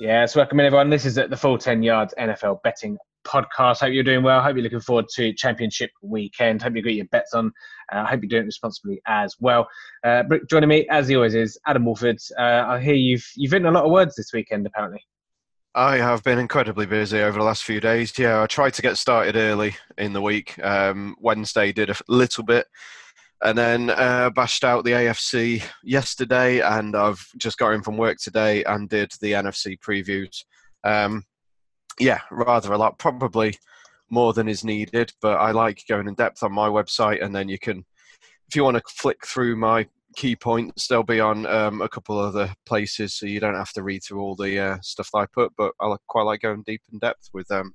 Yes, welcome in everyone. This is the Full 10 Yards NFL Betting Podcast. Hope you're doing well. Hope you're looking forward to Championship weekend. Hope you got your bets on. Uh, hope you're doing it responsibly as well. Uh, joining me, as he always is, Adam Wolford. Uh, I hear you've you've written a lot of words this weekend, apparently. I have been incredibly busy over the last few days. Yeah, I tried to get started early in the week. Um, Wednesday did a little bit, and then uh, bashed out the AFC yesterday, and I've just got in from work today and did the NFC previews. Um, yeah, rather a lot, probably more than is needed, but I like going in depth on my website, and then you can, if you want to flick through my key points, they'll be on um, a couple other places, so you don't have to read through all the uh, stuff that I put. But I quite like going deep in depth with um,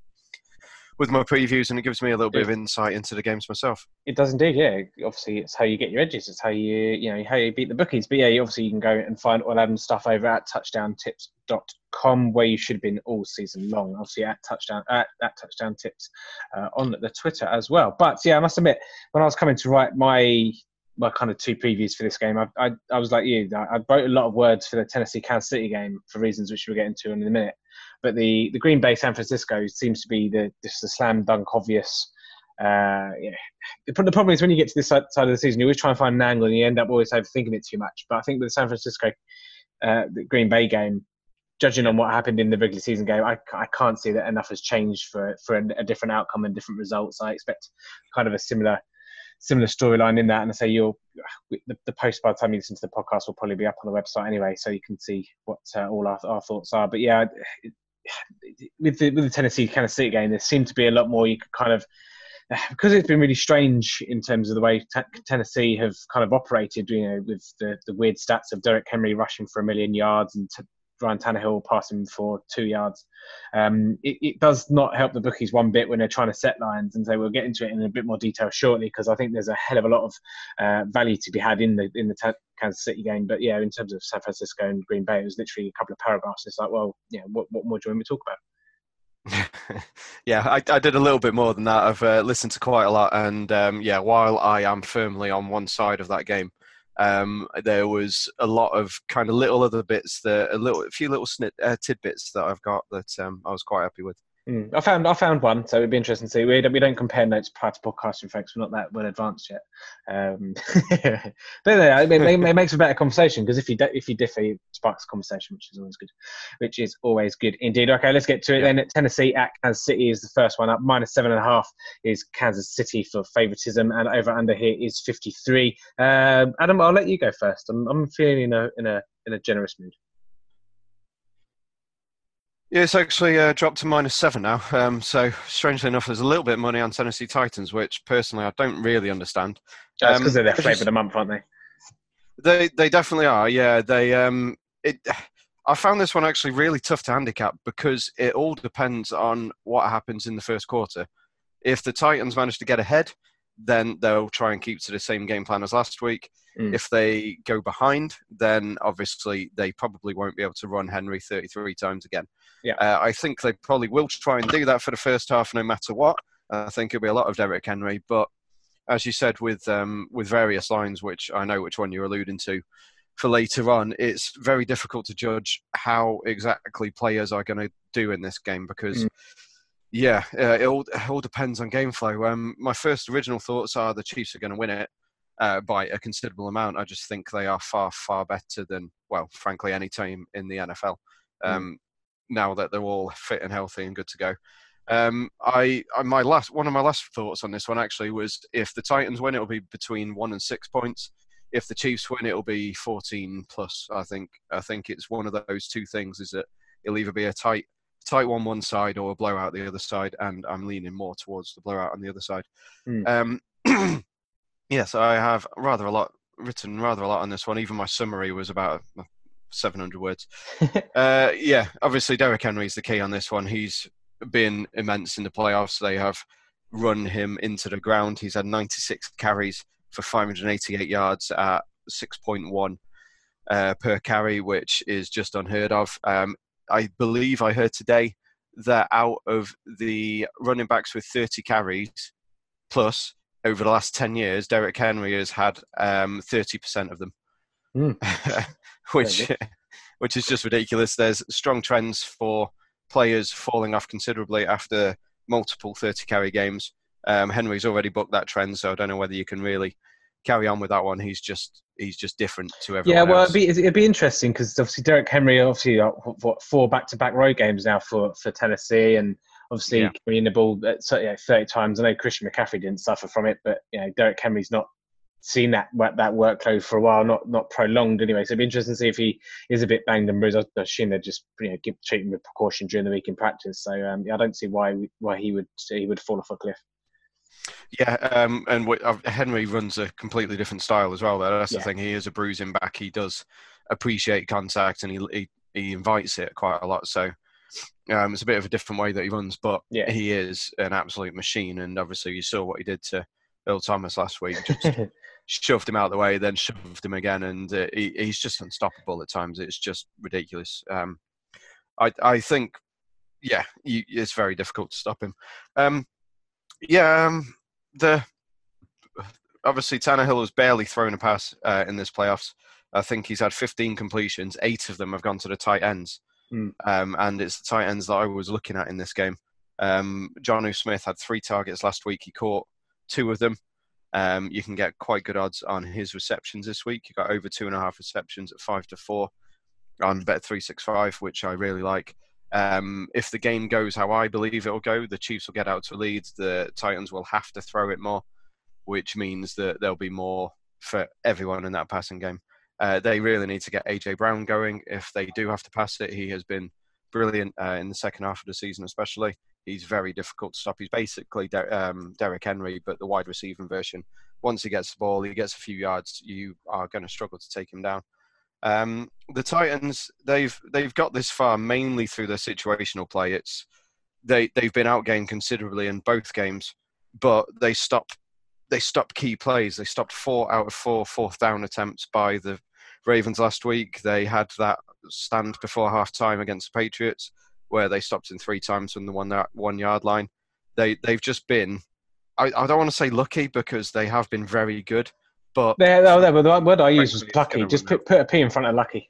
with my previews, and it gives me a little bit of insight into the games myself. It does indeed, yeah. Obviously, it's how you get your edges. It's how you, you know, how you beat the bookies. But yeah, obviously, you can go and find all Adam's stuff over at touchdowntips.com, where you should have been all season long. Obviously, at touchdown at, at touchdown tips uh, on the Twitter as well. But yeah, I must admit, when I was coming to write my my kind of two previews for this game, I, I, I was like you. I, I wrote a lot of words for the Tennessee Kansas City game for reasons which we'll get into in a minute. But the, the Green Bay San Francisco seems to be the just the slam dunk obvious. Uh, yeah. The, problem is when you get to this side, side, of the season, you always try and find an angle, and you end up always overthinking it too much. But I think with the San Francisco uh, the Green Bay game, judging on what happened in the regular season game, I, I can't see that enough has changed for for a, a different outcome and different results. I expect kind of a similar similar storyline in that. And I say you'll the, the, post by the time you listen to the podcast will probably be up on the website anyway, so you can see what uh, all our, our, thoughts are. But yeah, it, with the with the Tennessee Kansas City game, there seemed to be a lot more you could kind of because it's been really strange in terms of the way t- Tennessee have kind of operated, you know, with the, the weird stats of Derrick Henry rushing for a million yards and t- Ryan Tannehill passing for two yards. Um, it, it, does not help the bookies one bit when they're trying to set lines, and so we'll get into it in a bit more detail shortly because I think there's a hell of a lot of uh, value to be had in the in the Kansas City game. But yeah, in terms of San Francisco and Green Bay, it was literally a couple of paragraphs. It's like, well, yeah, what, what more do you want me to talk about? yeah, I, I, did a little bit more than that. I've uh, listened to quite a lot, and um, yeah, while I am firmly on one side of that game, um, there was a lot of kind of little other bits that a little, a few little snit, uh, tidbits that I've got that um, I was quite happy with. Mm. I found I found one, so it'd be interesting to see. We don't, we don't compare notes prior to podcasting, folks. We're not that well advanced yet. Um, but yeah, it, it, it, makes a better conversation because if you if you differ, it sparks conversation, which is always good. Which is always good indeed. Okay, let's get to it then. Tennessee at Kansas City is the first one up. Minus seven and a half is Kansas City for favoritism, and over under here is fifty three. Um, Adam, I'll let you go first. I'm I'm feeling in a in a in a generous mood. Yeah, it's actually uh, dropped to minus seven now. Um, so, strangely enough, there's a little bit of money on Tennessee Titans, which personally I don't really understand. That's because um, they're their flavour of the month, aren't they? They they definitely are. Yeah, they um it. I found this one actually really tough to handicap because it all depends on what happens in the first quarter. If the Titans manage to get ahead, then they'll try and keep to the same game plan as last week. Mm. If they go behind, then obviously they probably won't be able to run Henry 33 times again. Yeah. Uh, I think they probably will try and do that for the first half no matter what. I think it'll be a lot of Derrick Henry, but as you said with um, with various lines, which I know which one you're alluding to, for later on, it's very difficult to judge how exactly players are going to do in this game because. Mm. Yeah, uh, it, all, it all depends on game flow. Um, my first original thoughts are the Chiefs are going to win it, uh, by a considerable amount. I just think they are far, far better than, well, frankly, any team in the NFL. Hmm. Um, mm. Now that they're all fit and healthy and good to go. Um, I, I, my last one of my last thoughts on this one actually was if the Titans win, it'll be between one and six points. If the Chiefs win, it'll be 14 plus. I think I think it's one of those two things. Is that it'll either be a tight tight one one side or a blowout the other side, and I'm leaning more towards the blowout on the other side. Mm. Um, Yes, I have rather a lot written, rather a lot on this one. Even my summary was about 700 words. uh, yeah, obviously Derrick Henry is the key on this one. He's been immense in the playoffs. They have run him into the ground. He's had 96 carries for 588 yards at 6.1 uh, per carry, which is just unheard of. Um, I believe I heard today that out of the running backs with 30 carries plus, over the last 10 years, Derrick Henry has had um, 30% of them. Mm. which which is just ridiculous. There's strong trends for players falling off considerably after multiple 30 carry games. Um, Henry's already booked that trend, so I don't know whether you can really carry on with that one. He's just he's just different to everyone. Yeah, well, else. it'd be it'd be interesting because obviously Derrick Henry, obviously uh, what four back to back road games now for for Tennessee, and obviously Yeah. carrying the ball so, yeah, thirty times. I know Christian McCaffrey didn't suffer from it, but you know Derrick Henry's not seen that that that workload for a while, not not prolonged anyway. So it'd be interesting to see if he is a bit banged and bruised. I assume they're just you know give treat him with precaution during the week in practice. So um, yeah, I don't see why why he would he would fall off a cliff. Yeah, um, and uh, Henry runs a completely different style as well. Though. That's Yeah. the thing. He is a bruising back. He does appreciate contact, and he he, he invites it quite a lot. So um, it's a bit of a different way that he runs, but Yeah. he is an absolute machine. And obviously, you saw what he did to Earl Thomas last week. Just shoved him out of the way, then shoved him again, and uh, he, he's just unstoppable at times. It's just ridiculous. Um, I I think, yeah, you, it's very difficult to stop him. Um, yeah, um, the obviously Tannehill has barely thrown a pass uh, in this playoffs. I think he's had 15 completions. Eight of them have gone to the tight ends, Hmm. um, and it's the tight ends that I was looking at in this game. Um, Jonnu Smith had three targets last week. He caught two of them. Um, you can get quite good odds on his receptions this week. You got over two and a half receptions at five to four on Bet three six five, which I really like. Um, if the game goes how I believe it'll go, the Chiefs will get out to lead. The Titans will have to throw it more, which means that there'll be more for everyone in that passing game. Uh, they really need to get AJ Brown going. If they do have to pass it, he has been brilliant uh, in the second half of the season, especially. He's very difficult to stop. He's basically Der- um, Henry, but the wide receiving version. Once he gets the ball, he gets a few yards, you are going to struggle to take him down. Um, the Titans, they've they've got this far mainly through their situational play. It's they they've been outgained considerably in both games, but they stop they stopped key plays. They stopped four out of four fourth down attempts by the Ravens last week. They had that stand before half time against the Patriots where they stopped in three times from the one one yard line. They they've just been I, I don't want to say lucky because they have been very good, but There, oh, there, but the word I used was plucky. Just put, put a P in front of lucky.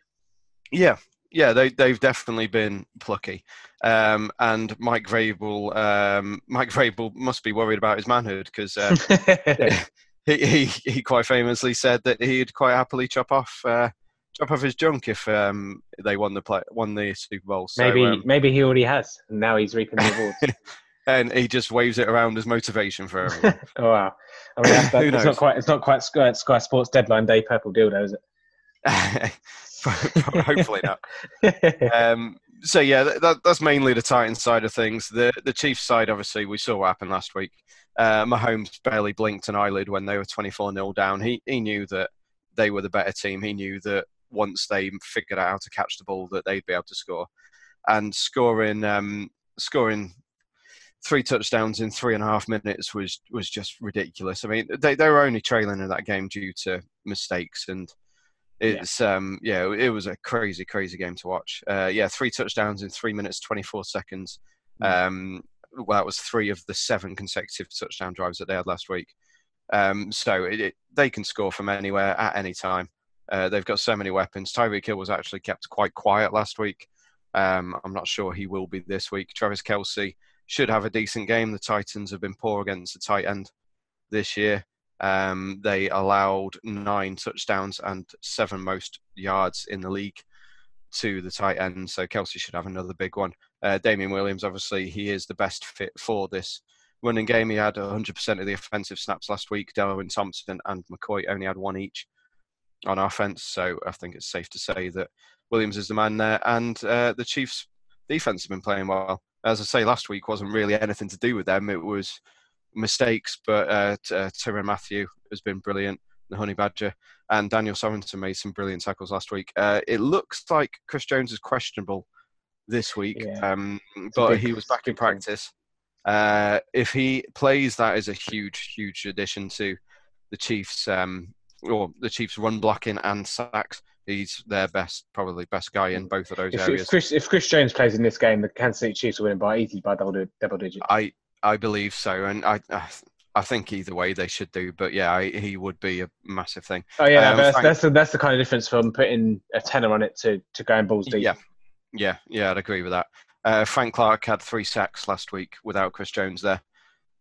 Yeah, yeah, they they've definitely been plucky, um, and Mike Vrabel, um, Mike Vrabel must be worried about his manhood because um, he, he he quite famously said that he'd quite happily chop off uh, chop off his junk if um, they won the play, won the Super Bowl. So, maybe um, maybe he already has, and now he's reaping the rewards. And he just waves it around as motivation for everyone. oh wow! I mean, that's, that, Who it's not quite it's not quite Sky, Sky Sports deadline day purple dildo, is it? Hopefully not. Um, so yeah, that, that, that's mainly the Titans side of things. The the Chiefs side, obviously, we saw what happened last week. Uh, Mahomes barely blinked an eyelid when they were 24 0 down. He he knew that they were the better team. He knew that once they figured out how to catch the ball, that they'd be able to score. And scoring um, scoring three touchdowns in three and a half minutes was was just ridiculous. I mean, they they were only trailing in that game due to mistakes and. It's um yeah it was a crazy crazy game to watch. Uh, yeah, three touchdowns in three minutes twenty four seconds. Um, well, that was three of the seven consecutive touchdown drives that they had last week. Um, so it, it, they can score from anywhere at any time. Uh, they've got so many weapons. Tyreek Hill was actually kept quite quiet last week. Um, I'm not sure he will be this week. Travis Kelce should have a decent game. The Titans have been poor against the tight end this year. Um, they allowed nine touchdowns and seven most yards in the league to the tight end. So Kelce should have another big one. Uh, Damien Williams, obviously, he is the best fit for this running game. He had 100% of the offensive snaps last week. Darwin Thompson and McCoy only had one each on offense. So I think it's safe to say that Williams is the man there. And uh, the Chiefs' defense have been playing well. As I say, last week wasn't really anything to do with them. It was mistakes, but uh, uh, Mathieu has been brilliant, the Honey Badger, and Daniel Sorensen made some brilliant tackles last week. Uh, it looks like Chris Jones is questionable this week, Yeah. um, but big- he was back in practice. Uh, if he plays, that is a huge, huge addition to the Chiefs, um, or the Chiefs' run blocking and sacks. He's their best, probably best guy in both of those if, areas. if, Chris, if Chris Jones plays in this game, the Kansas City Chiefs will win by easy by double double digits. I I believe so, and I I think either way they should do, but yeah, I, he would be a massive thing. Oh yeah, um, that's, that's the, that's the kind of difference from putting a tenner on it to to going balls deep. Yeah, yeah, yeah, I'd agree with that. Uh, Frank Clark had three sacks last week without Chris Jones there,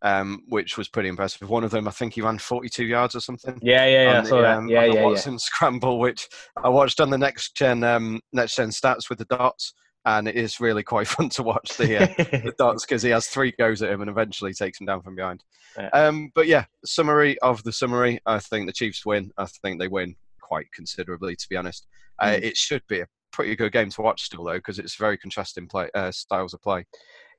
um, which was pretty impressive. One of them, I think he ran 42 yards or something. Yeah, yeah, yeah. The, um, yeah, yeah, Watson yeah. scramble, which I watched on the next gen um, next gen stats with the dots and it is really quite fun to watch the, uh, the dots because he has three goes at him and eventually takes him down from behind. Yeah. Um, but yeah, summary of the summary. I think the Chiefs win. I think they win quite considerably, to be honest. Uh, mm. it should be a pretty good game to watch still, though, because it's very contrasting play uh, styles of play.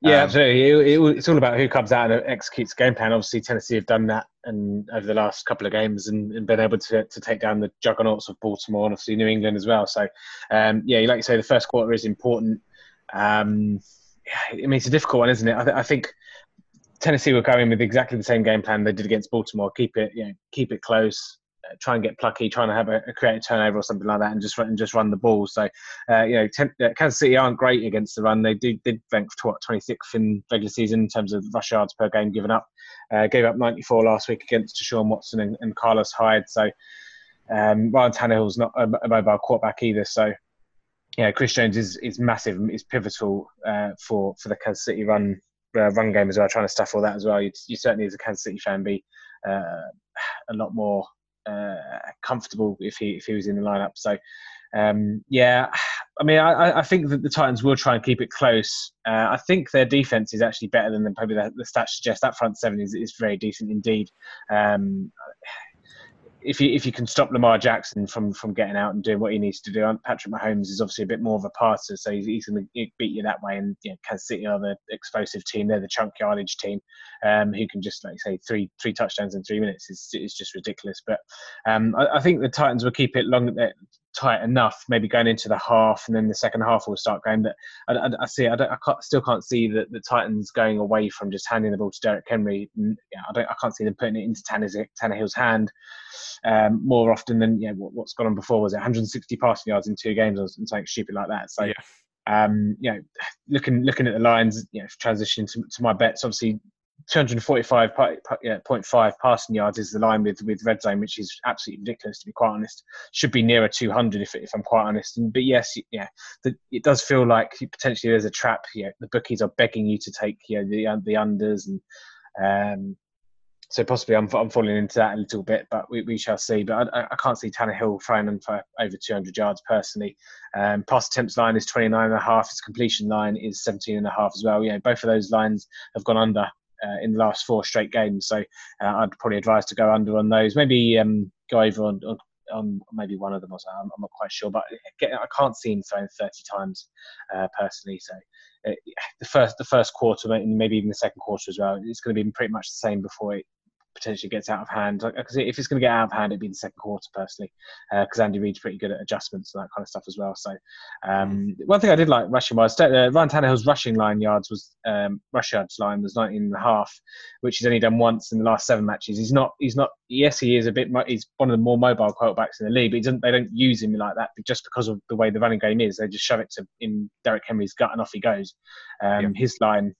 Yeah, um, absolutely. It, it, it's all about who comes out and executes game plan. Obviously, Tennessee have done that and over the last couple of games and, and, been able to, to take down the juggernauts of Baltimore and obviously New England as well. So, um, yeah, like you say, the first quarter is important. Um, yeah, I mean, it's a difficult one, isn't it? I, th- I think Tennessee were going with exactly the same game plan they did against Baltimore. Keep it, you know, keep it close, try and get plucky, trying to have a, a create a turnover or something like that, and just run, and just run the ball. So, uh, you know, ten, uh, Kansas City aren't great against the run. They did, did rank what 26th in regular season in terms of rush yards per game given up. Uh, gave up 94 last week against Deshaun Watson and, and Carlos Hyde. So, um, Ryan Tannehill's not a, a mobile quarterback either. So, yeah, Chris Jones is is massive, is pivotal uh, for for the Kansas City run uh, run game as well. Trying to stuff all that as well. You, you certainly, as a Kansas City fan, be uh, a lot more comfortable if he if he was in the lineup. So um, yeah, I mean, I, I, think that the Titans will try and keep it close. Uh, I think their defense is actually better than probably the, the stats suggest. That front seven is, is very decent indeed. Um, if you if you can stop Lamar Jackson from from getting out and doing what he needs to do, Patrick Mahomes is obviously a bit more of a passer, so he's, he's going to beat you that way. And you know, Kansas City are the explosive team; they're the chunk yardage team, um, who can just like say three three touchdowns in three minutes is is just ridiculous. But um, I, I, think the Titans will keep it long tight enough, maybe going into the half, and then the second half will start going. But I, I, I see, I, don't, I can't, still can't see the, the Titans going away from just handing the ball to Derrick Henry. I don't, I can't see them putting it into Tannehill's hand um, more often than yeah. What, has gone on before was it 160 passing yards in two games or something stupid like that. So. Yeah. Um, you know, looking looking at the lines, you know, transitioning to, to my bets. Obviously, 245.5 passing yards is the line with, with red zone, which is absolutely ridiculous to be quite honest. Should be nearer 200 if, if I'm quite honest. And, but yes, yeah, the, it does feel like potentially there's a trap. Yeah, the bookies are begging you to take you know, the the unders and um, so possibly I'm, I'm falling into that a little bit, but we, we shall see. But I, I can't see Tannehill throwing them for over 200 yards personally. Um, pass attempts line is 29 and a half. His completion line is 17 and a half as well. You know, both of those lines have gone under uh, in the last four straight games. So uh, I'd probably advise to go under on those. Maybe um, go over on, on, on, maybe one of them or something. I'm, I'm not quite sure, but I can't see him throwing 30 times uh, personally. So uh, the first the first quarter, maybe even the second quarter as well, it's going to be pretty much the same before it potentially gets out of hand. Because if it's going to get out of hand, it'd be the second quarter personally, because uh, Andy Reid's pretty good at adjustments and that kind of stuff as well. So um, mm. one thing I did like rushing wise, uh, Ryan Tannehill's rushing line yards was um, rush yards line was 19 and a half, which he's only done once in the last seven matches. He's not he's not yes he is a bit he's one of the more mobile quarterbacks in the league, but they don't use him like that just because of the way the running game is. They just shove it to in Derrick Henry's gut and off he goes. Um, yeah. His line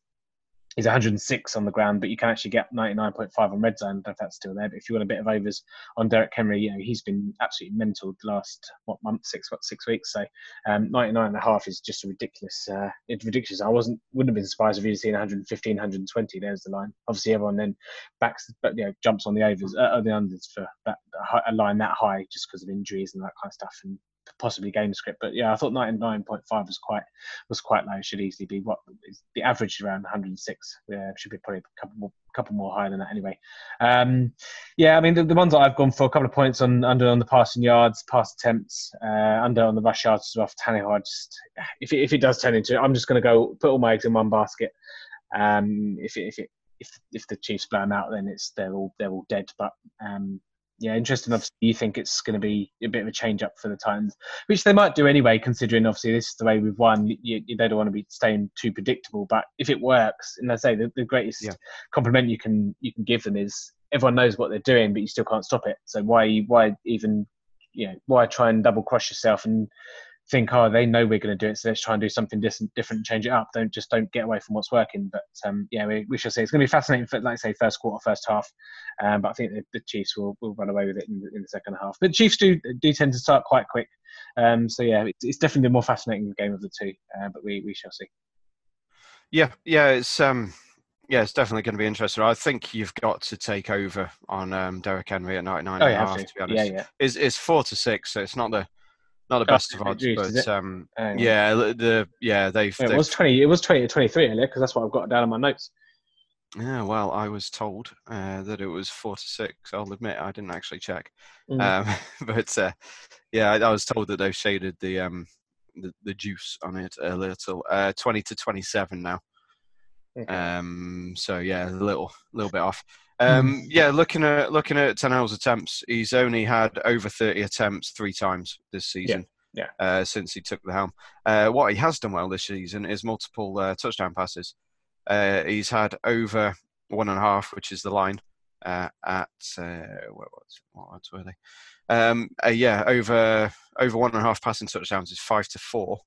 He's 106 on the ground, but you can actually get 99.5 on red zone. I don't know if that's still there. But if you want a bit of overs on Derrick Henry, you know he's been absolutely mental the last what month, six what six weeks. So um, 99 and a half is just a ridiculous. Uh, it's ridiculous. I wasn't wouldn't have been surprised if you'd seen 115, 120. There's the line. Obviously, everyone then backs, but you know, jumps on the overs, uh, the unders for that a line that high just because of injuries and that kind of stuff. And possibly game script. But yeah, I thought 99.5 was quite was quite low. Should easily be what the average around 106. Yeah, should be probably a couple more couple more higher than that anyway. Um, yeah, I mean the, the ones that I've gone for a couple of points on under on the passing yards, pass attempts, uh, under on the rush yards as well for just if it, if it does turn into, I'm just going to go put all my eggs in one basket. Um, if it, if it if if the Chiefs blow them out, then it's they're all they're all dead. But um, yeah, interesting. Obviously, you think it's going to be a bit of a change up for the Titans, which they might do anyway, considering obviously this is the way we've won. You, you, they don't want to be staying too predictable, but if it works, and I say the, the greatest yeah. compliment you can you can give them is everyone knows what they're doing, but you still can't stop it. So why why even you know why try and double cross yourself and think, oh, they know we're going to do it, so let's try and do something different, different, change it up. Don't just don't get away from what's working. But um, yeah, we, we shall see. It's going to be fascinating for, like I say, first quarter, first half. Um, but I think the, the Chiefs will, will run away with it in, in, the second half. But Chiefs do do tend to start quite quick. Um, so yeah, it's, it's, definitely the more fascinating game of the two. Uh, but we we shall see. Yeah, yeah, it's um. Yeah, it's definitely going to be interesting. I think you've got to take over on um, Derrick Henry at 99 oh, yeah, and a half, to be honest. Yeah, yeah. It's, it's four to six, so it's not the not the best of odds, but um, yeah, the yeah they've, it they've, was twenty. It was twenty to twenty three earlier because that's what I've got down in my notes. Yeah, well, I was told uh, that it was four to six. I'll admit I didn't actually check, mm. um, but uh, yeah, I, I, was told that they've shaded the um, the, the juice on it a little. Uh, Twenty to twenty-seven now. Okay. Um, so yeah, a little little bit off. Um, hmm. yeah, looking at looking at Tannehill's attempts, he's only had over 30 attempts three times this season. Yeah. yeah. Uh, since he took the helm, uh, what he has done well this season is multiple uh, touchdown passes. Uh, he's had over one and a half, which is the line uh, at uh, what, what odds were they? Um, yeah, over over one and a half passing touchdowns is five to four,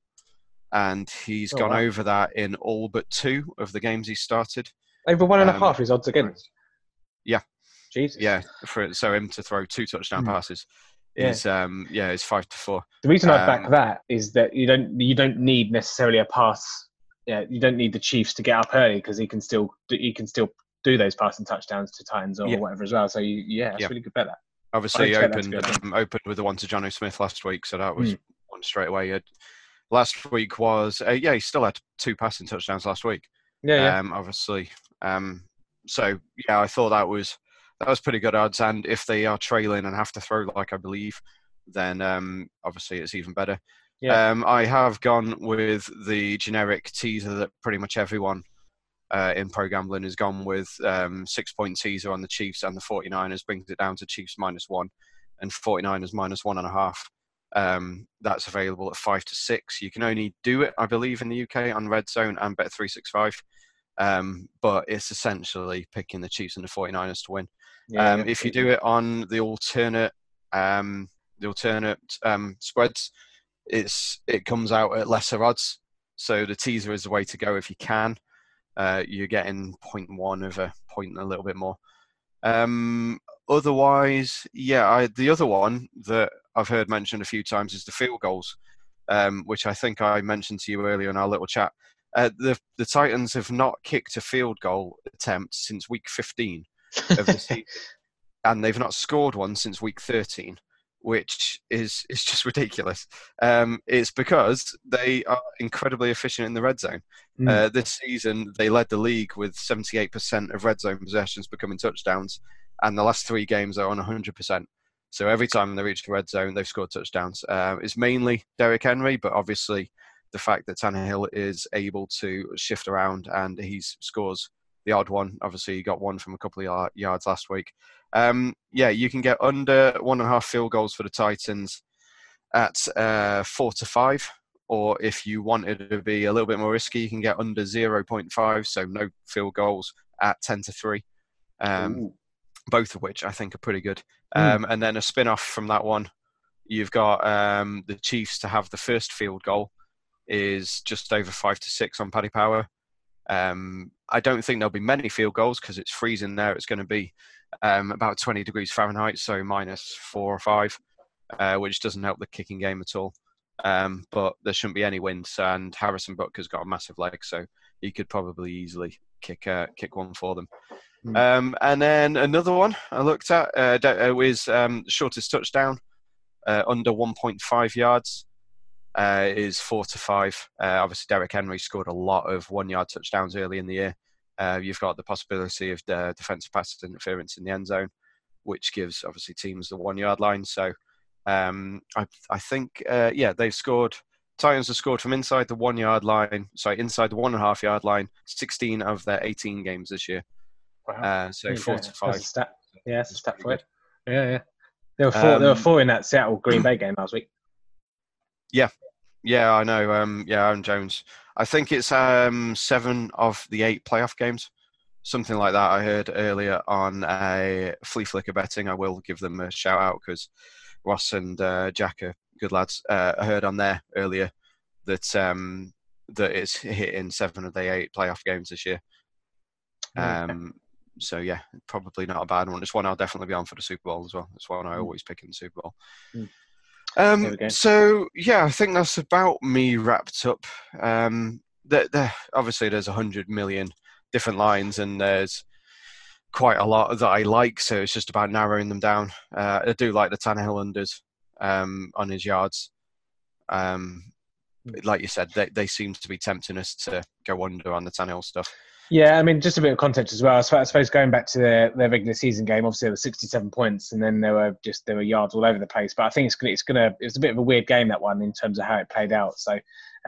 and he's oh, gone wow. over that in all but two of the games he started. Over one and um, a half is odds against. Jesus. Yeah. For so him to throw two touchdown mm. passes is yeah. um yeah it's five to four. The reason um, I back um, that is that you don't you don't need necessarily a pass. Yeah, you don't need the Chiefs to get up early because he can still he can still do those passing touchdowns to Titans or yeah. whatever as well. So you, yeah, it's yeah. really good bet that. Obviously, he opened um, opened with the one to Jonnu Smith last week, so that was mm. one straight away. Had, last week was uh, yeah, he still had two passing touchdowns last week. Yeah, yeah. Um, obviously, um, so yeah, I thought that was that was pretty good odds. And if they are trailing and have to throw, like I believe, then um, obviously it's even better. Yeah. Um, I have gone with the generic teaser that pretty much everyone uh, in pro gambling has gone with um, six point teaser on the Chiefs and the 49ers brings it down to Chiefs minus one and 49ers minus one and a half. Um, that's available at five to six. You can only do it, I believe, in the UK on Red Zone and Bet three six five. Um, but it's essentially picking the Chiefs and the 49ers to win. Yeah, um, if you do it on the alternate, um, the alternate um, spreads, it's it comes out at lesser odds. So the teaser is the way to go if you can. Uh, you're getting 0.1 of a point a little bit more. Um, otherwise, yeah, I, the other one that I've heard mentioned a few times is the field goals, um, which I think I mentioned to you earlier in our little chat. Uh, the the Titans have not kicked a field goal attempt since week 15 of the season, and they've not scored one since week 13, which is is just ridiculous. Um, it's because they are incredibly efficient in the red zone. Mm. Uh, this season, they led the league with 78% of red zone possessions becoming touchdowns, and the last three games are on 100%. So every time they reach the red zone, they've scored touchdowns. Uh, it's mainly Derrick Henry, but obviously the fact that Tannehill is able to shift around and he scores the odd one. Obviously, he got one from a couple of yards last week. Um, yeah, you can get under one and a half field goals for the Titans at uh, four to five. Or if you wanted to be a little bit more risky, you can get under 0.5, so no field goals at 10 to 3. Um, both of which I think are pretty good. Mm. Um, and then a spin off from that one, you've got um, the Chiefs to have the first field goal is just over five to six on Paddy Power. Um, I don't think there'll be many field goals because it's freezing there. It's going to be um, about 20 degrees Fahrenheit, so minus four or five, uh, which doesn't help the kicking game at all. Um, but there shouldn't be any wind, and Harrison Butker's got a massive leg, so he could probably easily kick uh, kick one for them. Mm. Um, and then another one I looked at uh, uh was um, shortest touchdown uh, under 1.5 yards uh, is four to five. Uh, obviously, Derrick Henry scored a lot of one-yard touchdowns early in the year. Uh, you've got the possibility of the defensive pass interference in the end zone, which gives obviously teams the one-yard line. So um, I, I, think, uh, yeah, they've scored. Titans have scored from inside the one-yard line. Sorry, inside the one and a half yard line. 16 of their 18 games this year. Wow. Uh, so four to five. That's a stat. Yeah, that's a stat for it. Yeah, yeah. There were four. Um, there were four in that Seattle Green Bay game last week. Yeah, yeah, I know. Um, yeah, Aaron Jones. I think it's um, seven of the eight playoff games, something like that. I heard earlier on a flea flicker betting. I will give them a shout out because Ross and uh, Jack are good lads. Uh, I heard on there earlier that um, that it's hitting seven of the eight playoff games this year. Um, so yeah, probably not a bad one. It's one I'll definitely be on for the Super Bowl as well. It's one I Mm. always pick in the Super Bowl. Mm. There Um, so yeah, I think that's about me wrapped up. Um, the, the, obviously, there's a hundred million different lines, and there's quite a lot that I like. So it's just about narrowing them down. Uh, I do like the Tannehill unders um, on his yards. Um, like you said, they, they seem to be tempting us to go under on the Tannehill stuff. Yeah, I mean, just a bit of context as well. I suppose- I suppose going back to their, their regular season game, obviously there were 67 points, and then there were just there were yards all over the place. But I think it's gonna it's gonna it was a bit of a weird game that one in terms of how it played out. So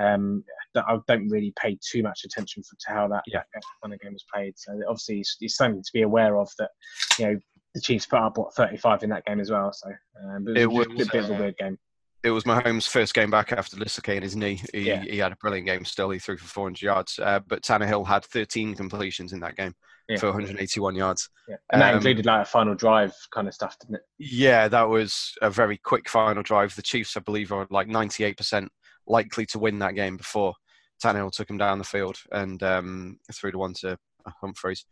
um, I don't really pay too much attention for, to how that Yeah. kind of game was played. So obviously it's, it's something to be aware of that you know the Chiefs put up what 35 in that game as well. So um, it was, It just a bit was, of a weird game. It was Mahomes' first game back after dislocating his knee. He, Yeah. he had a brilliant game still. He threw for 400 yards. Uh, but Tannehill had 13 completions in that game Yeah. for 181 yards. Yeah. And that um, included like a final drive kind of stuff, didn't it? Yeah, that was a very quick final drive. The Chiefs, I believe, are like 98% likely to win that game before Tannehill took him down the field and um, threw the one to Humphries.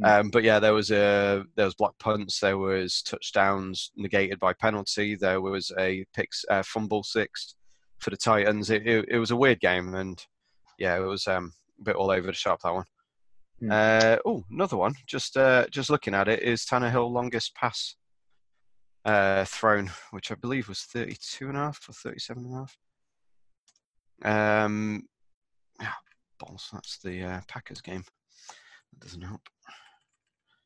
Mm. Um, but yeah, there was a there was block punts, there was touchdowns negated by penalty, there was a picks uh, fumble six for the Titans. It, it, it was a weird game, and yeah, it was um, a bit all over the shop that one. Mm. Uh, oh, another one. Just uh, just looking at it is Tannehill longest pass uh, thrown, which I believe was 32 and a half or 37 and a half. Um, yeah, balls. That's the uh, Packers game. That doesn't help.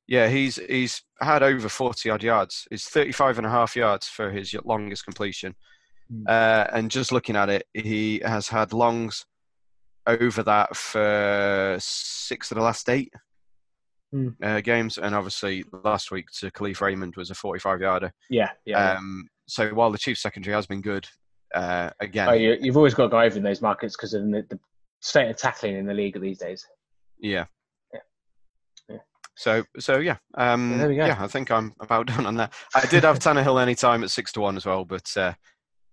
Yeah, he's he's had over 40 odd yards. It's 35 and a half yards for his longest completion. Hmm. Uh, and just looking at it, he has had longs over that for six of the last eight Hmm. uh, games. And obviously, last week to Kalif Raymond was a 45 yarder. Yeah, yeah. Um, so while the Chiefs secondary has been good, uh, again, Oh, you, you've always got to go over in those markets because of the, the state of tackling in the league these days. yeah. So, so yeah, um, Yeah, there we go. yeah. I think I'm about done on that. I did have Tannehill anytime at six to one as well, but uh,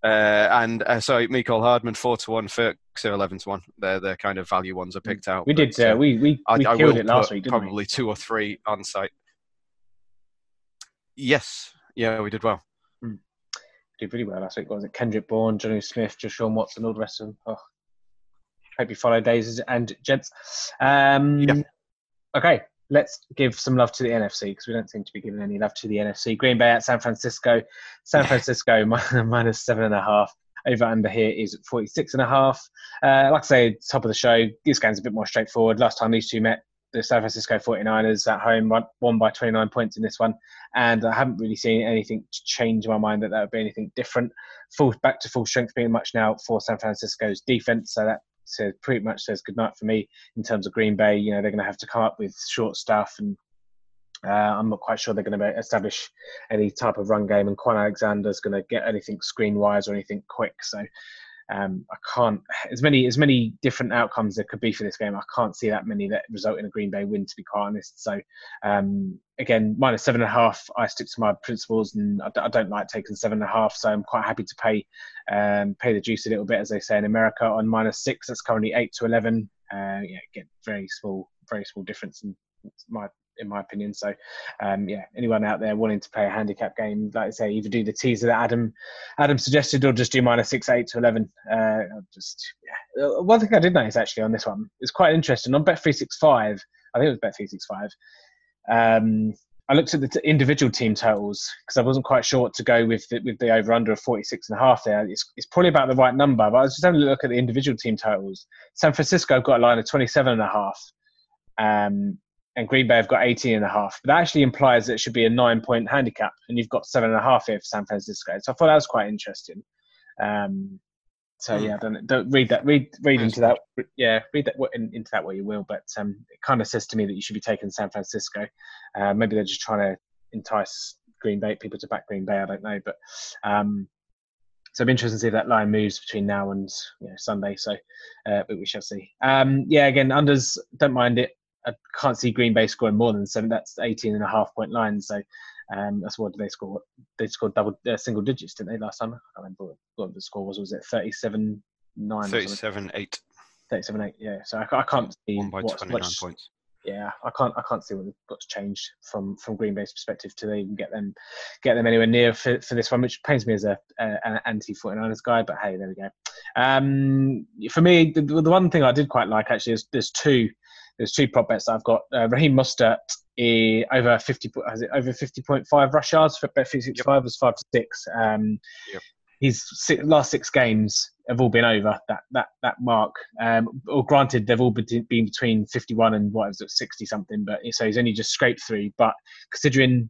uh, and uh, sorry, Mecole Hardman four to one, Ferks are eleven to one. They're the kind of value ones I picked out. We but, did. Uh, uh, we we, I, we I killed it last week, didn't probably two or three on site. Yes, yeah, we did well. we? Did really well last week. What was it? Kendrick Bourne, Johnny Smith, Joshua Watson, all the rest of them. Oh, hope you follow days and gents. Um, Yeah. Okay, let's give some love to the NFC because we don't seem to be giving any love to the NFC. Green Bay at San Francisco. San Francisco minus seven and a half. Over under here is 46 and a half. Uh, like I say, top of the show, this game's a bit more straightforward. Last time these two met, the San Francisco 49ers at home won, by 29 points in this one. And I haven't really seen anything to change my mind that that would be anything different. Full back to full strength pretty much now for San Francisco's defense. So that says, pretty much says goodnight for me in terms of Green Bay. You know, they're going to have to come up with short stuff and uh, I'm not quite sure they're going to establish any type of run game, and Quan Alexander's going to get anything screen wise or anything quick. So um, I can't as many as many different outcomes there could be for this game. I can't see that many that result in a Green Bay win, to be quite honest. So um, again, minus seven and a half. I stick to my principles, and I, d- I don't like taking seven and a half. So I'm quite happy to pay um, pay the juice a little bit, as they say in America, on minus six. That's currently eight to eleven. Uh, yeah, again, very small, very small difference in my in my opinion. So, um, yeah, anyone out there wanting to play a handicap game, like I say, either do the teaser that Adam Adam suggested, or just do minus six, eight to eleven. Uh, just yeah. Uh, One thing I did notice actually on this one is quite interesting on Bet three six five. I think it was Bet three six five. Um, I looked at the t- individual team totals because I wasn't quite sure what to go with the, with the over under of 46 and a half there. It's, it's probably about the right number, but I was just having a look at the individual team totals. San Francisco got a line of 27 and a half. Um, and Green Bay have got 18 and a half. But that actually implies that it should be a nine point handicap, and you've got seven and a half here for San Francisco. So I thought that was quite interesting. Um, so Hmm. yeah, don't, don't read that. Read read into that. Yeah, read that in, into that what you will. But um, it kind of says to me that you should be taking San Francisco. Uh, maybe they're just trying to entice Green Bay people to back Green Bay. I don't know, but um, so I'm interested to see if that line moves between now and you know, Sunday. So, uh, but we shall see. Um, yeah, again, unders don't mind it. I can't see Green Bay scoring more than seven. That's 18 and a half point line. So Um, that's what they scored. They scored double uh, single digits, didn't they, last time? I can't remember what the score was. Was it 37 9? 37 8. 37 8, yeah. So I, I can't see. One by what's 29 much- points. yeah, I can't I can't see what, what's changed from from Green Bay's perspective to even get them get them anywhere near for, for this one, which pains me as a, a an anti 49ers guy. But hey, there we go. Um, for me, the, the one thing I did quite like actually is there's two there's two prop bets that I've got. Uh, Raheem Mostert eh, over 50 has it over 50.5 rush yards for bet 365 was five to six. Um, Yep. His six, last six games have all been over that that that mark. Um, or granted, they've all been, been between 51 and what was it, 60 something. But so he's only just scraped through. But considering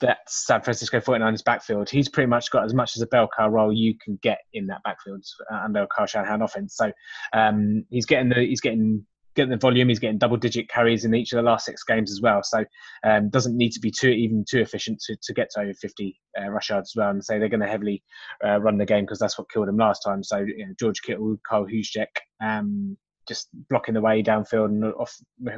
that San Francisco 49ers backfield, he's pretty much got as much as a bell cow role you can get in that backfield uh, under a Kyle Shanahan offense. So um, he's getting the he's getting getting the volume. He's getting double digit carries in each of the last six games as well. So um, doesn't need to be too even too efficient to, to get to over 50 uh, rush yards as well. And say they're going to heavily uh, run the game because that's what killed him last time. So you know, George Kittle, Kyle Juszczyk, um, just blocking the way downfield and off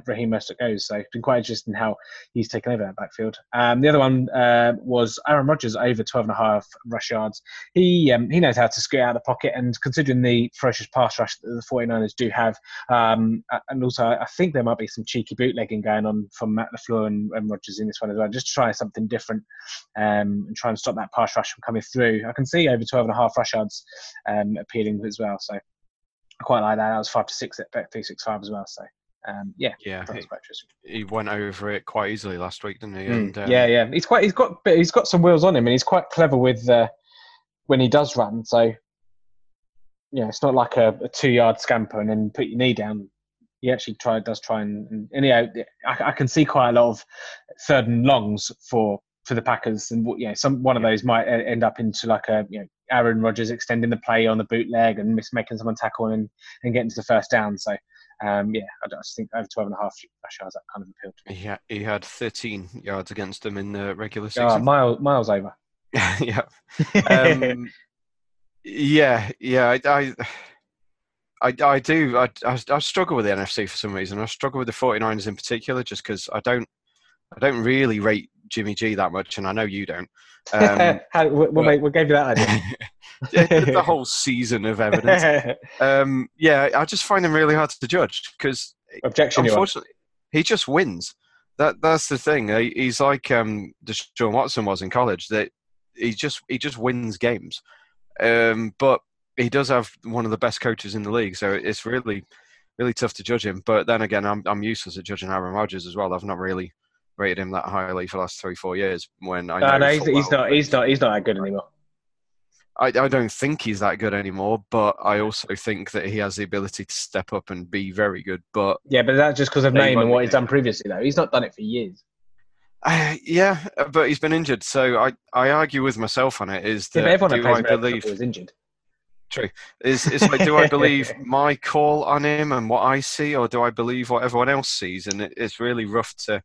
Raheem Mostert goes. So it's been quite interesting how he's taken over that backfield. Um, the other one uh, was Aaron Rodgers over 12 and a half rush yards. He um, he knows how to scoot out of the pocket, and considering the ferocious pass rush that the 49ers do have, um, and also I think there might be some cheeky bootlegging going on from Matt LaFleur and, and Rodgers in this one as well. Just try something different um, and try and stop that pass rush from coming through. I can see over 12 and a half rush yards um, appealing as well. So I quite like that. That was five to six at Bet 365 as well. So um, yeah, Yeah, he, was quite interesting. he went over it quite easily last week, didn't he? Mm, And, um, yeah, yeah. He's quite. He's got. but He's got some wheels on him, and he's quite clever with uh, when he does run. So, yeah, it's not like a, a two-yard scamper and then put your knee down. He actually try does try and, and, and yeah, I, I can see quite a lot of third and longs for for the Packers, and you know, some one of those might end up into like a you know Aaron Rodgers extending the play on the bootleg and making someone tackle and and getting to the first down. So. Um, yeah, I just think over 12 and a half yards that kind of appealed to me. He, ha- he had 13 yards against them in the regular Oh, season. miles, miles over. yeah. Um, yeah, yeah. I, I, I, I do. I, I, I struggle with the NFC for some reason. I struggle with the 49ers in particular just because I don't, I don't really rate Jimmy G that much, and I know you don't. Um, How, but- gave you that the, the whole season of evidence. Um, yeah, I just find him really hard to judge because Objection, unfortunately, he just wins. That that's the thing. He- He's like um, Deshaun Watson was in college. That he just he just wins games. Um, but he does have one of the best coaches in the league, so it's really really tough to judge him. But then again, I'm I'm useless at judging Aaron Rodgers as well. I've not really rated him that highly for the last three four years. When I know No, no, he's, he's well not. He's not. He's not that good anymore. I, I don't think he's that good anymore, but I also think that he has the ability to step up and be very good. But Yeah, but that's just because of name and what he's done previously, though. He's not done it for years. uh, yeah, but he's been injured, so I, I argue with myself on it. Is that but everyone do I believe is injured. is it's like do I believe my call on him and what I see, or do I believe what everyone else sees? And it, it's really rough to,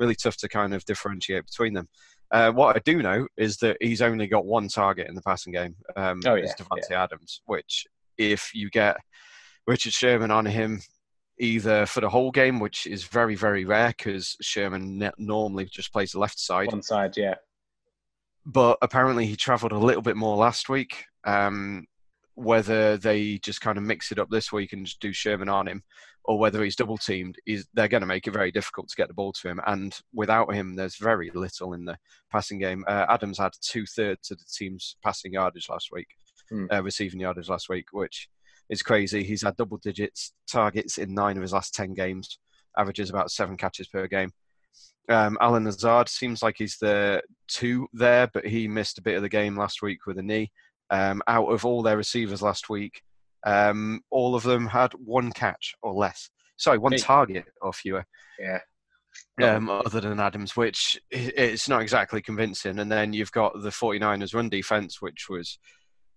really tough to kind of differentiate between them. Uh, what I do know is that he's only got one target in the passing game. Um, Oh, it's yeah, Adams, which if you get Richard Sherman on him either for the whole game, which is very very rare because Sherman normally just plays the left side, One side, yeah. but apparently he travelled a little bit more last week. Um, whether they just kind of mix it up this week and just do Sherman on him, or whether he's double teamed, is they're going to make it very difficult to get the ball to him. And without him, there's very little in the passing game. Uh, Adams had two thirds of the team's passing yardage last week, Hmm. uh, receiving yardage last week, which is crazy. He's had double digits targets in nine of his last ten games, averages about seven catches per game. Um, Allen Lazard seems like he's the two there, but he missed a bit of the game last week with a knee. Um, out of all their receivers last week, um, all of them had one catch or less. Sorry, one Hey. target or fewer, Yeah. um, other than Adams, which i- it's not exactly convincing. And then you've got the 49ers run defense, which was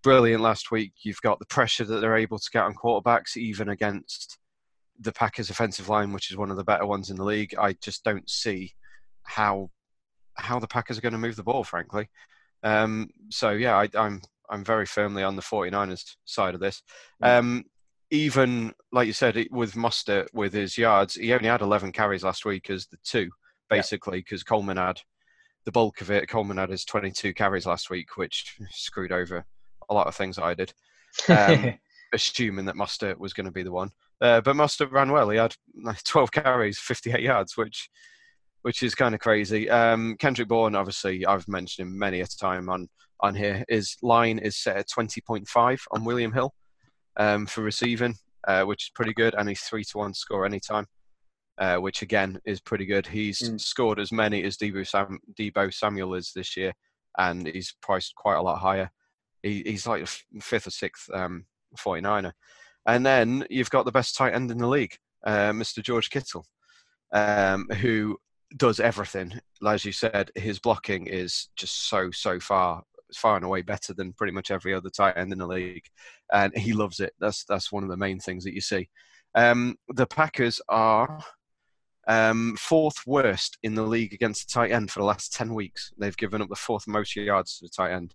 brilliant last week. You've got the pressure that they're able to get on quarterbacks, even against the Packers' offensive line, which is one of the better ones in the league. I just don't see how how the Packers are going to move the ball, frankly. Um, so yeah, I, I'm I'm very firmly on the 49ers side of this. Um, even like you said, with Mustard with his yards, he only had 11 carries last week as the two, basically, because Coleman had the bulk of it. Coleman had his 22 carries last week, which screwed over a lot of things I did, um, assuming that Mostert was going to be the one. Uh, but Mostert ran well. He had 12 carries, 58 yards, which which is kind of crazy. Um, Kendrick Bourne, obviously, I've mentioned him many a time on on here. His line is set at 20.5 on William Hill um, for receiving, uh, which is pretty good, and he's three to one score anytime. Uh, which again is pretty good. He's mm. scored as many as Deebo, Sam- Deebo Samuel is this year, and he's priced quite a lot higher. He, he's like a fifth or sixth um, 49er. And then you've got the best tight end in the league, uh, Mr. George Kittle, um, who does everything. As you said, his blocking is just so so far far and away better than pretty much every other tight end in the league, and he loves it. That's that's one of the main things that you see. Um, the Packers are um, fourth worst in the league against the tight end for the last 10 weeks. They've given up the fourth most yards to the tight end.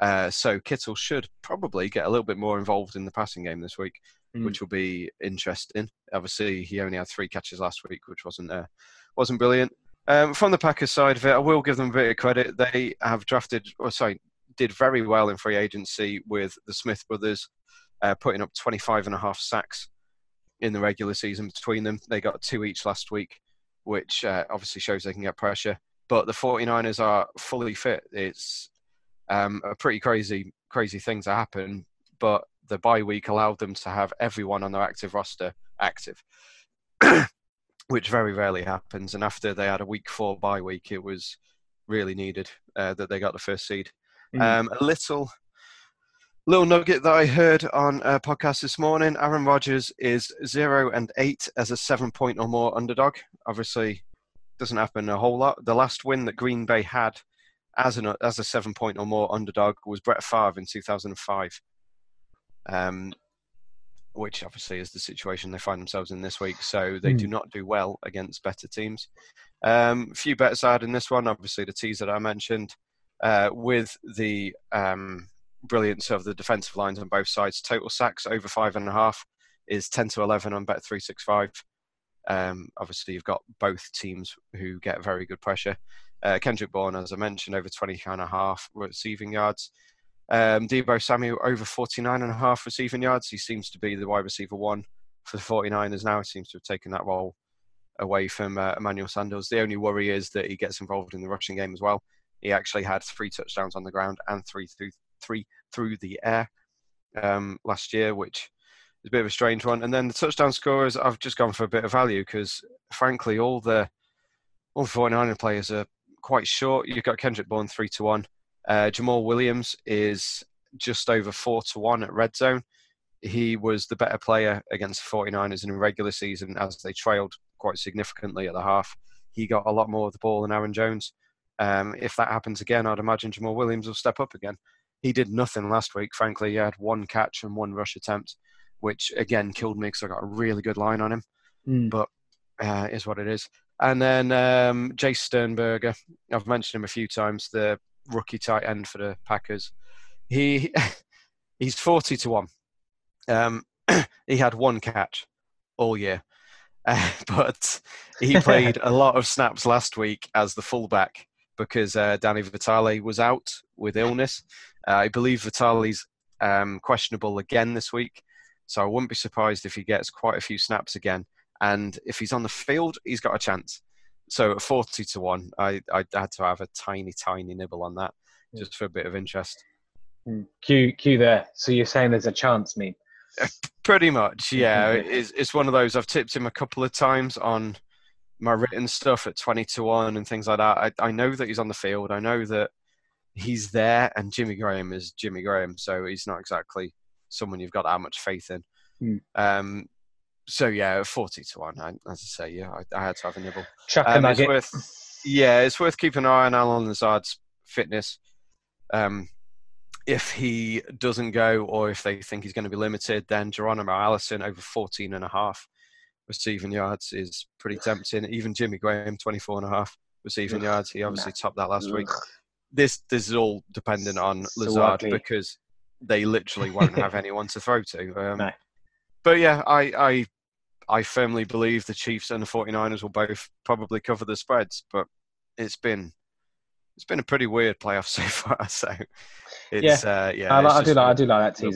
Uh, so Kittle should probably get a little bit more involved in the passing game this week, mm. which will be interesting. Obviously, he only had three catches last week, which wasn't uh, wasn't brilliant. Um, from the Packers side of it, I will give them a bit of credit. They have drafted, or sorry, did very well in free agency with the Smith brothers, uh, putting up 25 and a half sacks in the regular season between them. They got two each last week, which uh, obviously shows they can get pressure. But the 49ers are fully fit. It's um, a pretty crazy, crazy thing to happen. But the bye week allowed them to have everyone on their active roster active, which very rarely happens. And after they had a week four bye week, it was really needed uh, that they got the first seed. Mm. Um, a little little nugget that I heard on a podcast this morning Aaron Rodgers is zero and eight as a seven point or more underdog. Obviously, doesn't happen a whole lot. The last win that Green Bay had as, an, as a seven point or more underdog was Brett Favre in 2005. Um, which obviously is the situation they find themselves in this week. So they mm. do not do well against better teams. Um, a few bets I had in this one, obviously the teas that I mentioned, uh, with the um, brilliance of the defensive lines on both sides. Total sacks over five and a half is 10 to 11 on Bet 365. Um, obviously, you've got both teams who get very good pressure. Uh, Kendrick Bourne, as I mentioned, over 20 and a half receiving yards. Um, Deebo Samuel over 49 and a half receiving yards. He seems to be the wide receiver one for the 49ers now. He seems to have taken that role away from uh, Emmanuel Sanders. The only worry is that he gets involved in the rushing game as well. He actually had three touchdowns on the ground and three through three through the air um, last year, which is a bit of a strange one. And then the touchdown scorers, I've just gone for a bit of value because, frankly, all the all the 49er players are quite short. You've got Kendrick Bourne three to one. Uh, Jamaal Williams is just over four to one at red zone. He was the better player against the 49ers in regular season as they trailed quite significantly at the half. He got a lot more of the ball than Aaron Jones. Um, if that happens again, I'd imagine Jamaal Williams will step up again. He did nothing last week, frankly. He had one catch and one rush attempt, which again killed me because I got a really good line on him. Mm. But uh, is what it is. And then um, Jace Sternberger, I've mentioned him a few times, the rookie tight end for the Packers. He he's forty to one. Um, he had one catch all year, uh, but he played a lot of snaps last week as the fullback because uh, Danny Vitale was out with illness. Uh, I believe Vitale's um, questionable again this week, so I wouldn't be surprised if he gets quite a few snaps again. And if he's on the field, he's got a chance. So at 40 to 1, I, I had to have a tiny, tiny nibble on that just for a bit of interest. Hmm. Q, Q there. So you're saying there's a chance, me? Pretty much, yeah. it's, it's one of those. I've tipped him a couple of times on my written stuff at 20 to 1 and things like that. I, I know that he's on the field. I know that he's there, and Jimmy Graham is Jimmy Graham, so he's not exactly someone you've got that much faith in. Mm. Um, so yeah, forty to one. I, as I say, yeah, I, I, had to have a nibble. Chuck um, it's worth, yeah, it's worth keeping an eye on Allen Lazard's fitness. Um, if he doesn't go, or if they think he's going to be limited, then Geronimo Allison over 14 and a half receiving yards is pretty tempting. Even Jimmy Graham, 24 and a half receiving yards. He obviously topped that last week this this is all dependent on Lazard so because they literally won't have anyone to throw to. Um, no. But yeah, I, I I firmly believe the Chiefs and the 49ers will both probably cover the spreads, but it's been it's been a pretty weird playoff so far. So it's yeah, uh, yeah I, it's I do like I do like that team.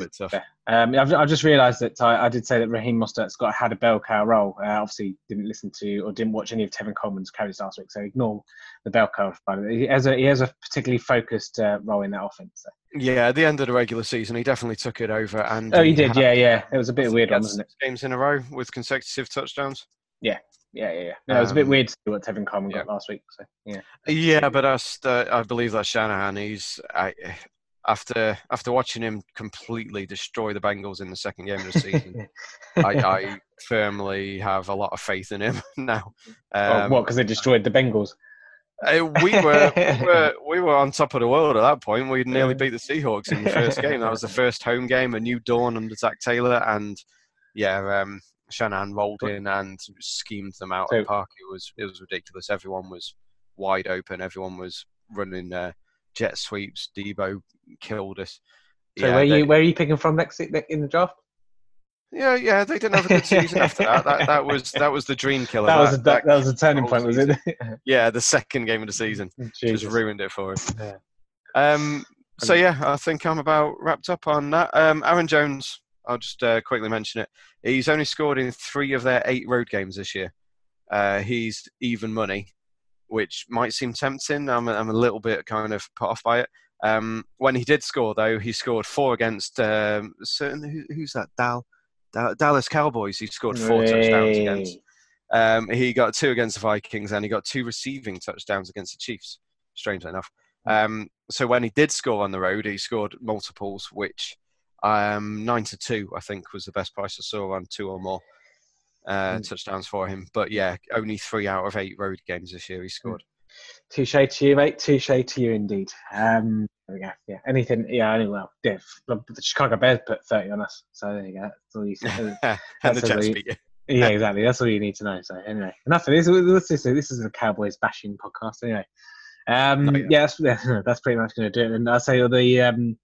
Um, I've, I've just realised that I, I, did say that Raheem Mostert's got had a bell cow role. Uh, obviously, didn't listen to or didn't watch any of Tevin Coleman's carries last week, so ignore the bell cow. He has a he has a particularly focused uh, role in that offense. So. Yeah, at the end of the regular season, he definitely took it over. And oh, he, did. Yeah, yeah. It was a bit weird one, wasn't it? Games in a row with consecutive touchdowns. Yeah, yeah, yeah, yeah. No, um, it was a bit um, weird to see what Tevin Coleman yeah. got last week. So yeah. Yeah, but that's uh, I believe that Shanahan. He's I, after after watching him completely destroy the Bengals in the second game of the season, I, I, firmly have a lot of faith in him now. Um, oh, what? Because they destroyed the Bengals. Uh, we were, we were we were on top of the world at that point. We nearly beat the Seahawks in the first game. That was the first home game, a new dawn under Zac Taylor, and yeah, um, Shanahan rolled in and schemed them out so, of the park. It was it was ridiculous. Everyone was wide open. Everyone was running uh, jet sweeps. Deebo killed us. So yeah, where they, you where are you picking from next in the draft? Yeah, yeah, they didn't have a good season after that. that. That was that was the dream killer. That, was a, that, that was a turning point, was it? yeah, the second game of the season Jesus. just ruined it for us. Yeah. Um, so yeah, I think I'm about wrapped up on that. Um, Aaron Jones, I'll just uh, quickly mention it. He's only scored in three of their eight road games this year. Uh, he's even money, which might seem tempting. I'm a, I'm a little bit kind of put off by it. Um, when he did score, though, he scored four against um, certain who, who's that? Dal, Dal, Dallas Cowboys. He scored four touchdowns against. Um, he got two against the Vikings, and he got two receiving touchdowns against the Chiefs. Strangely enough. Um, so when he did score on the road, he scored multiples, which um, nine to two, I think, was the best price I saw on two or more uh, mm. touchdowns for him. But yeah, only three out of eight road games this year he scored. Touche to you, mate. Touche to you, indeed. Um, there we go. Yeah, anything. Yeah, anyway, well, yeah, the Chicago Bears put thirty on us, so there you go. That's all you. and the Jets beat you. Yeah, exactly. That's all you need to know. So anyway, enough of this. This is this is a Cowboys bashing podcast. Anyway, um, oh, yeah. yeah, that's that's pretty much going to do it. And I'll say the um,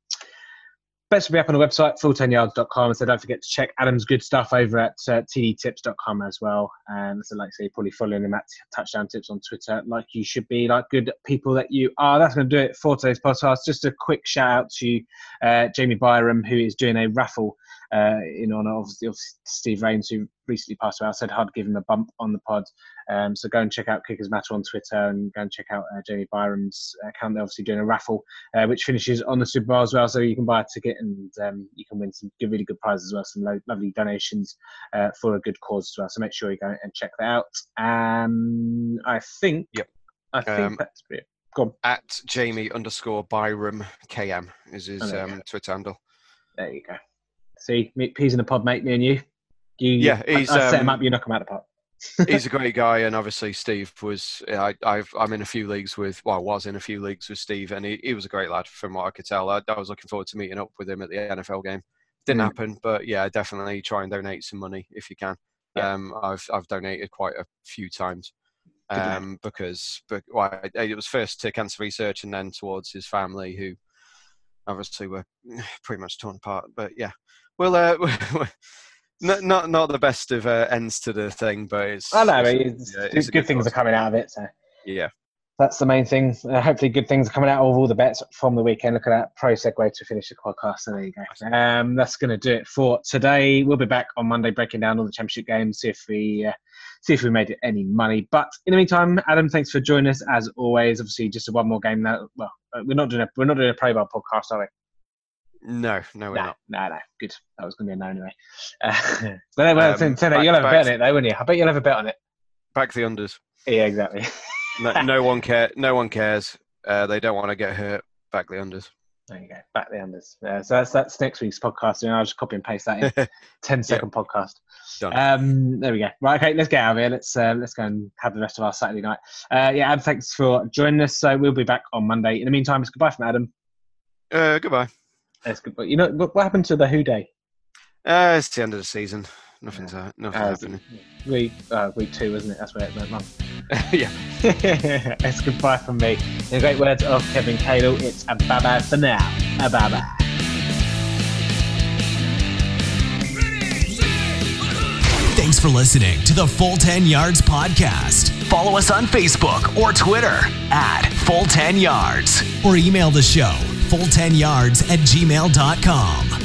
Best be up on the website, full10yards.com. So don't forget to check Adam's good stuff over at uh, tdtips.com as well. And so, like I say, probably following him at Touchdown Tips on Twitter, like you should be, like good people that you are. That's going to do it for today's podcast. Just a quick shout out to uh, Jamie Byram, who is doing a raffle uh, in honor of, of Steve Rains, who recently passed away. I said I'd give him a bump on the pod. Um, so go and check out Kickers Matter on Twitter and go and check out uh, Jamie Byram's account. They're obviously doing a raffle, uh, which finishes on the Super Bowl as well. So you can buy a ticket and um, you can win some good, really good prizes as well, some lo- lovely donations uh, for a good cause as well. So make sure you go and check that out. Um, I think. Yep. I think um, that's it. Go on. At Jamie underscore Byram KM is his oh, um, Twitter handle. There you go. See, peas in the pod, mate. Me and you. You, yeah, he's, I, I set him um, up. You knock him out of the pot. he's a great guy, and obviously Steve was. I, I've, I'm in a few leagues with. Well, I was in a few leagues with Steve, and he, he was a great lad from what I could tell. I, I was looking forward to meeting up with him at the NFL game. Didn't mm. happen, but yeah, definitely try and donate some money if you can. Yeah. Um, I've I've donated quite a few times. Um, because but, well, it was first to cancer research and then towards his family who obviously were pretty much torn apart. But yeah, well, uh, not not not the best of uh, ends to the thing, but it's. I know. It's, yeah, it's good, good things are coming out of it. So yeah, that's the main thing. Uh, hopefully, good things are coming out of all the bets from the weekend. Look at that pro segue to finish the podcast. So there you go. Um, that's going to do it for today. We'll be back on Monday breaking down all the championship games. See if we uh, see if we made any money. But in the meantime, Adam, thanks for joining us as always. Obviously, just a one more game now. Well, uh, we're not doing a we're not doing a pro ball podcast, are we? No, no, we're no, not. No, no, good. That was going to be a no anyway. Uh, but well, um, back, you'll have a bet on it, though, won't you? I bet you'll have a bet on it. Back the unders. Yeah, exactly. no, no, one care. No one cares. Uh, they don't want to get hurt. Back the unders. There you go. Back the unders. Yeah, so that's that's next week's podcast. And I'll just copy and paste that in 10 second yeah. podcast. Done. Um, there we go. Right, okay, let's get out of here. Let's uh, let's go and have the rest of our Saturday night. Uh, yeah, Adam, thanks for joining us. So we'll be back on Monday. In the meantime, it's goodbye from Adam. Uh, goodbye. That's good. But you know what, what happened to the Who Day? Uh, it's the end of the season. Nothing's uh, nothing's uh, happening. Week uh, week two, isn't it? That's where it went wrong. yeah. it's goodbye from me. In the great words of Kevin Cadle, it's a bye bye for now. A bye bye. Thanks for listening to the Full 10 Yards Podcast. Follow us on Facebook or Twitter at Full 10 Yards or email the show full10yards at gmail.com.